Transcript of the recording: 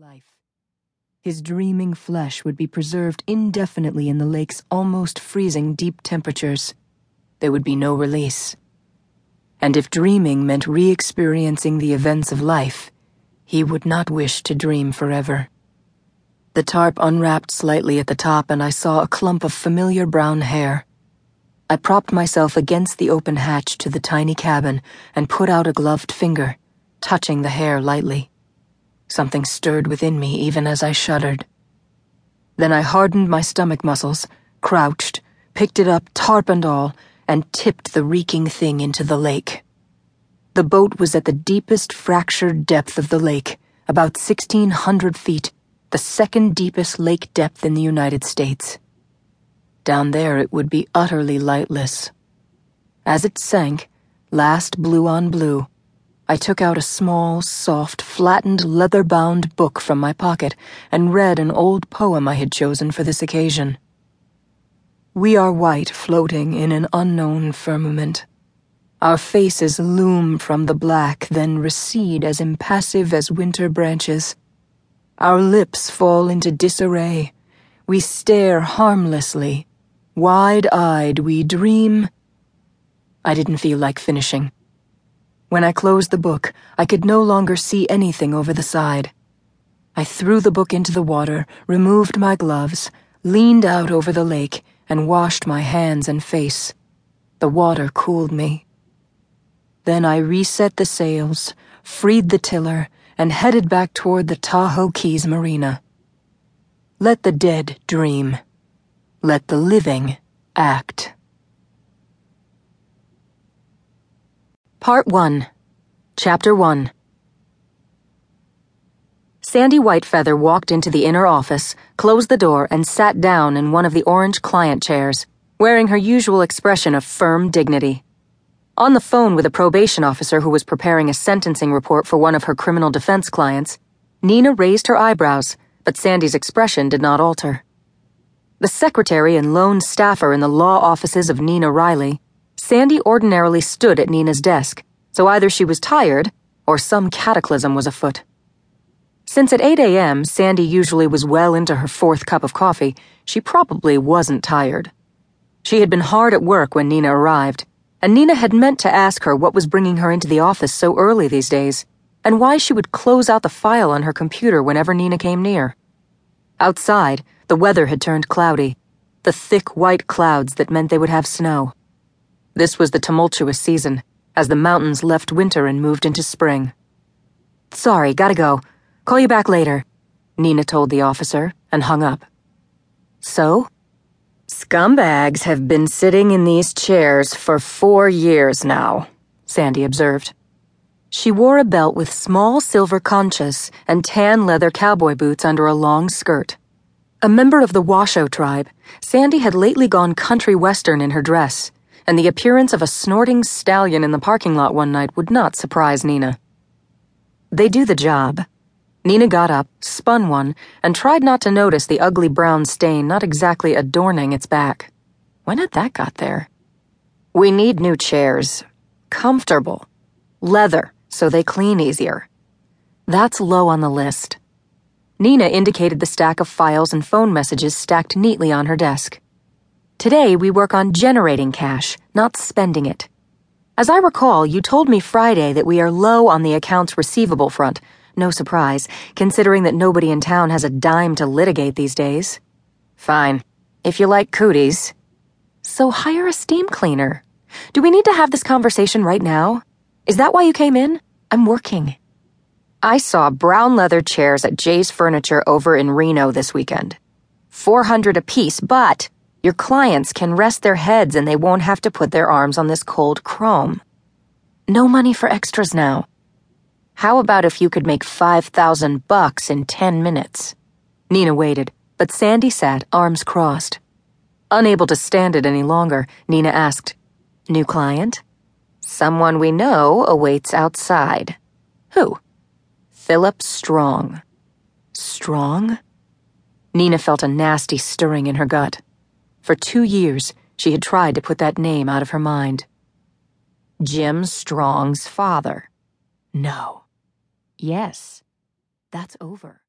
life. His dreaming flesh would be preserved indefinitely in the lake's almost freezing deep temperatures. There would be no release. And if dreaming meant re experiencing the events of life, he would not wish to dream forever. The tarp unwrapped slightly at the top, and I saw a clump of familiar brown hair. I propped myself against the open hatch to the tiny cabin and put out a gloved finger, touching the hair lightly. Something stirred within me even as I shuddered. Then I hardened my stomach muscles, crouched, picked it up, tarp and all, and tipped the reeking thing into the lake. The boat was at the deepest fractured depth of the lake, about 1,600 feet, the second deepest lake depth in the United States. Down there it would be utterly lightless. As it sank, last blue on blue, I took out a small, soft, flattened, leather bound book from my pocket and read an old poem I had chosen for this occasion. We are white floating in an unknown firmament. Our faces loom from the black, then recede as impassive as winter branches. Our lips fall into disarray. We stare harmlessly. Wide eyed, we dream. I didn't feel like finishing. When I closed the book, I could no longer see anything over the side. I threw the book into the water, removed my gloves, leaned out over the lake, and washed my hands and face. The water cooled me. Then I reset the sails, freed the tiller, and headed back toward the Tahoe Keys Marina. Let the dead dream. Let the living act. Part 1, Chapter 1 Sandy Whitefeather walked into the inner office, closed the door, and sat down in one of the orange client chairs, wearing her usual expression of firm dignity. On the phone with a probation officer who was preparing a sentencing report for one of her criminal defense clients, Nina raised her eyebrows, but Sandy's expression did not alter. The secretary and lone staffer in the law offices of Nina Reilly Sandy ordinarily stood at Nina's desk, so either she was tired or some cataclysm was afoot. Since at 8 a.m. Sandy usually was well into her fourth cup of coffee, she probably wasn't tired. She had been hard at work when Nina arrived, and Nina had meant to ask her what was bringing her into the office so early these days, and why she would close out the file on her computer whenever Nina came near. Outside, the weather had turned cloudy, the thick white clouds that meant they would have snow. This was the tumultuous season, as the mountains left winter and moved into spring. Sorry, gotta go. Call you back later, Nina told the officer and hung up. So? Scumbags have been sitting in these chairs for four years now, Sandy observed. She wore a belt with small silver conchas and tan leather cowboy boots under a long skirt. A member of the Washoe tribe, Sandy had lately gone country western in her dress and the appearance of a snorting stallion in the parking lot one night would not surprise Nina. They do the job. Nina got up, spun one, and tried not to notice the ugly brown stain not exactly adorning its back. When had that got there? We need new chairs. Comfortable. Leather, so they clean easier. That's low on the list. Nina indicated the stack of files and phone messages stacked neatly on her desk. Today we work on generating cash, not spending it. As I recall, you told me Friday that we are low on the accounts receivable front. No surprise, considering that nobody in town has a dime to litigate these days. Fine. If you like cooties. So hire a steam cleaner. Do we need to have this conversation right now? Is that why you came in? I'm working. I saw brown leather chairs at Jay's Furniture over in Reno this weekend. 400 apiece, but your clients can rest their heads and they won't have to put their arms on this cold chrome. No money for extras now. How about if you could make 5,000 bucks in 10 minutes? Nina waited, but Sandy sat, arms crossed. Unable to stand it any longer, Nina asked, New client? Someone we know awaits outside. Who? Philip Strong. Strong? Nina felt a nasty stirring in her gut. For two years, she had tried to put that name out of her mind. Jim Strong's father. No. Yes. That's over.